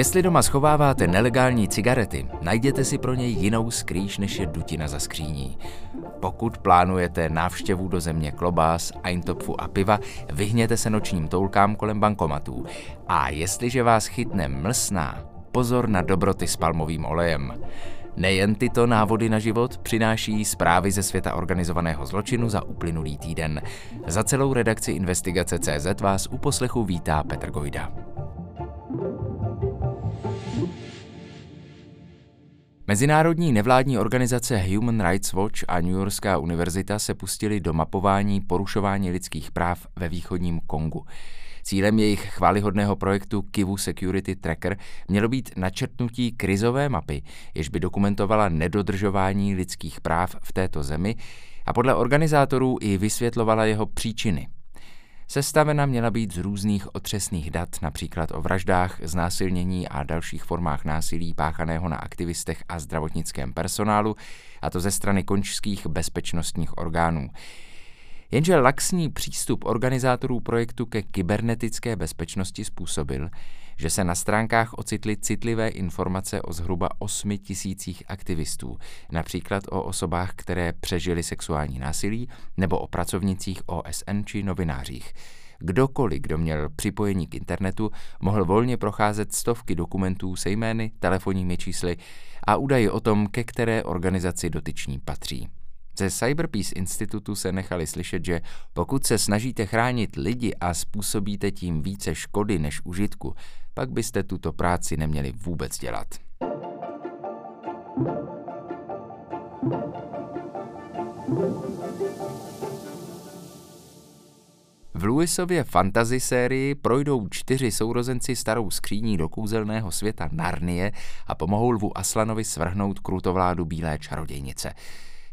Jestli doma schováváte nelegální cigarety, najděte si pro něj jinou skrýš, než je dutina za skříní. Pokud plánujete návštěvu do země klobás, eintopfu a piva, vyhněte se nočním toulkám kolem bankomatů. A jestliže vás chytne mlsná, pozor na dobroty s palmovým olejem. Nejen tyto návody na život přináší zprávy ze světa organizovaného zločinu za uplynulý týden. Za celou redakci Investigace CZ vás u poslechu vítá Petr Gojda. Mezinárodní nevládní organizace Human Rights Watch a New Yorkská univerzita se pustili do mapování porušování lidských práv ve východním Kongu. Cílem jejich chválihodného projektu Kivu Security Tracker mělo být načrtnutí krizové mapy, jež by dokumentovala nedodržování lidských práv v této zemi a podle organizátorů i vysvětlovala jeho příčiny. Sestavena měla být z různých otřesných dat, například o vraždách, znásilnění a dalších formách násilí páchaného na aktivistech a zdravotnickém personálu, a to ze strany končských bezpečnostních orgánů. Jenže laxní přístup organizátorů projektu ke kybernetické bezpečnosti způsobil, že se na stránkách ocitly citlivé informace o zhruba 8 tisících aktivistů, například o osobách, které přežili sexuální násilí, nebo o pracovnicích OSN či novinářích. Kdokoliv, kdo měl připojení k internetu, mohl volně procházet stovky dokumentů se jmény, telefonními čísly a údaji o tom, ke které organizaci dotyční patří. Ze Cyberpeace institutu se nechali slyšet, že pokud se snažíte chránit lidi a způsobíte tím více škody než užitku, pak byste tuto práci neměli vůbec dělat. V Lewisově fantasy sérii projdou čtyři sourozenci starou skříní do kouzelného světa Narnie a pomohou lvu Aslanovi svrhnout krutovládu bílé čarodějnice.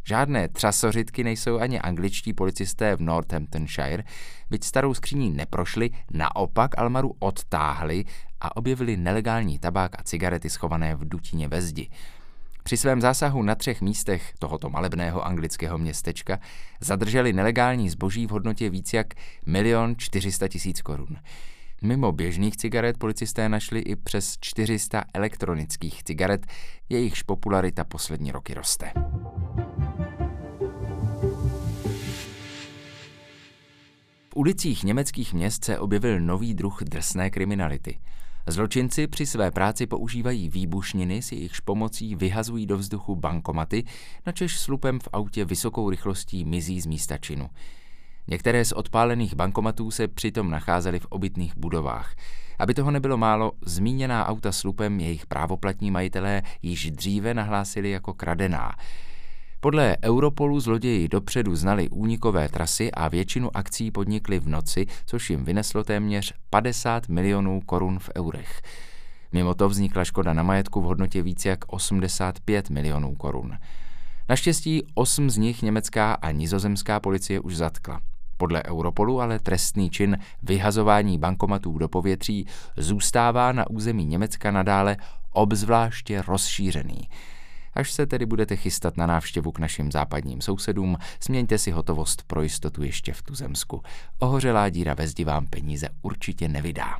Žádné třasořitky nejsou ani angličtí policisté v Northamptonshire, byť starou skříní neprošli, naopak Almaru odtáhli a objevili nelegální tabák a cigarety schované v dutině ve zdi. Při svém zásahu na třech místech tohoto malebného anglického městečka zadrželi nelegální zboží v hodnotě víc jak milion 400 tisíc korun. Mimo běžných cigaret policisté našli i přes 400 elektronických cigaret, jejichž popularita poslední roky roste. Ulicích německých měst se objevil nový druh drsné kriminality. Zločinci při své práci používají výbušniny, s jejichž pomocí vyhazují do vzduchu bankomaty, načež slupem v autě vysokou rychlostí mizí z místa činu. Některé z odpálených bankomatů se přitom nacházely v obytných budovách. Aby toho nebylo málo, zmíněná auta slupem jejich právoplatní majitelé již dříve nahlásili jako kradená – podle Europolu zloději dopředu znali únikové trasy a většinu akcí podnikli v noci, což jim vyneslo téměř 50 milionů korun v eurech. Mimo to vznikla škoda na majetku v hodnotě více jak 85 milionů korun. Naštěstí osm z nich německá a nizozemská policie už zatkla. Podle Europolu ale trestný čin vyhazování bankomatů do povětří zůstává na území Německa nadále obzvláště rozšířený. Až se tedy budete chystat na návštěvu k našim západním sousedům, směňte si hotovost pro jistotu ještě v tuzemsku. Ohořelá díra ve zdi vám peníze určitě nevydá.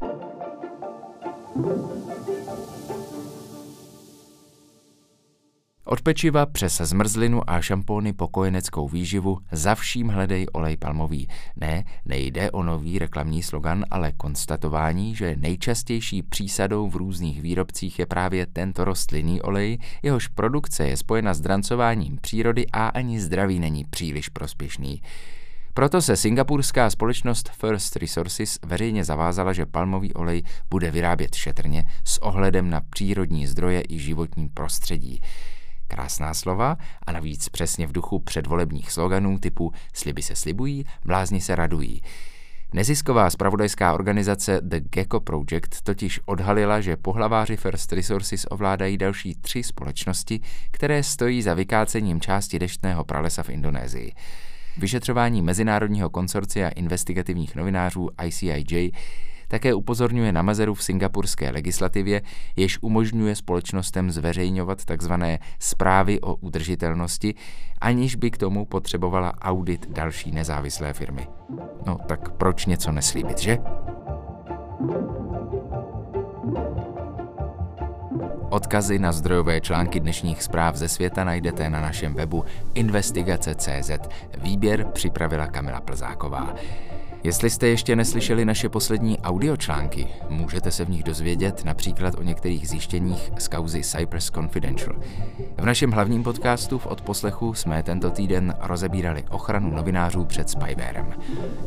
Od pečiva přes zmrzlinu a šampóny po kojeneckou výživu za vším hledej olej palmový. Ne, nejde o nový reklamní slogan, ale konstatování, že nejčastější přísadou v různých výrobcích je právě tento rostlinný olej, jehož produkce je spojena s drancováním přírody a ani zdraví není příliš prospěšný. Proto se singapurská společnost First Resources veřejně zavázala, že palmový olej bude vyrábět šetrně s ohledem na přírodní zdroje i životní prostředí. Krásná slova a navíc přesně v duchu předvolebních sloganů typu sliby se slibují, blázni se radují. Nezisková spravodajská organizace The Gecko Project totiž odhalila, že pohlaváři First Resources ovládají další tři společnosti, které stojí za vykácením části deštného pralesa v Indonésii. Vyšetřování Mezinárodního konsorcia investigativních novinářů ICIJ také upozorňuje na mezeru v singapurské legislativě, jež umožňuje společnostem zveřejňovat tzv. zprávy o udržitelnosti, aniž by k tomu potřebovala audit další nezávislé firmy. No tak proč něco neslíbit, že? Odkazy na zdrojové články dnešních zpráv ze světa najdete na našem webu investigace.cz. Výběr připravila Kamila Plzáková. Jestli jste ještě neslyšeli naše poslední audiočlánky, můžete se v nich dozvědět například o některých zjištěních z kauzy Cypress Confidential. V našem hlavním podcastu v odposlechu jsme tento týden rozebírali ochranu novinářů před spywarem.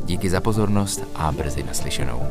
Díky za pozornost a brzy naslyšenou.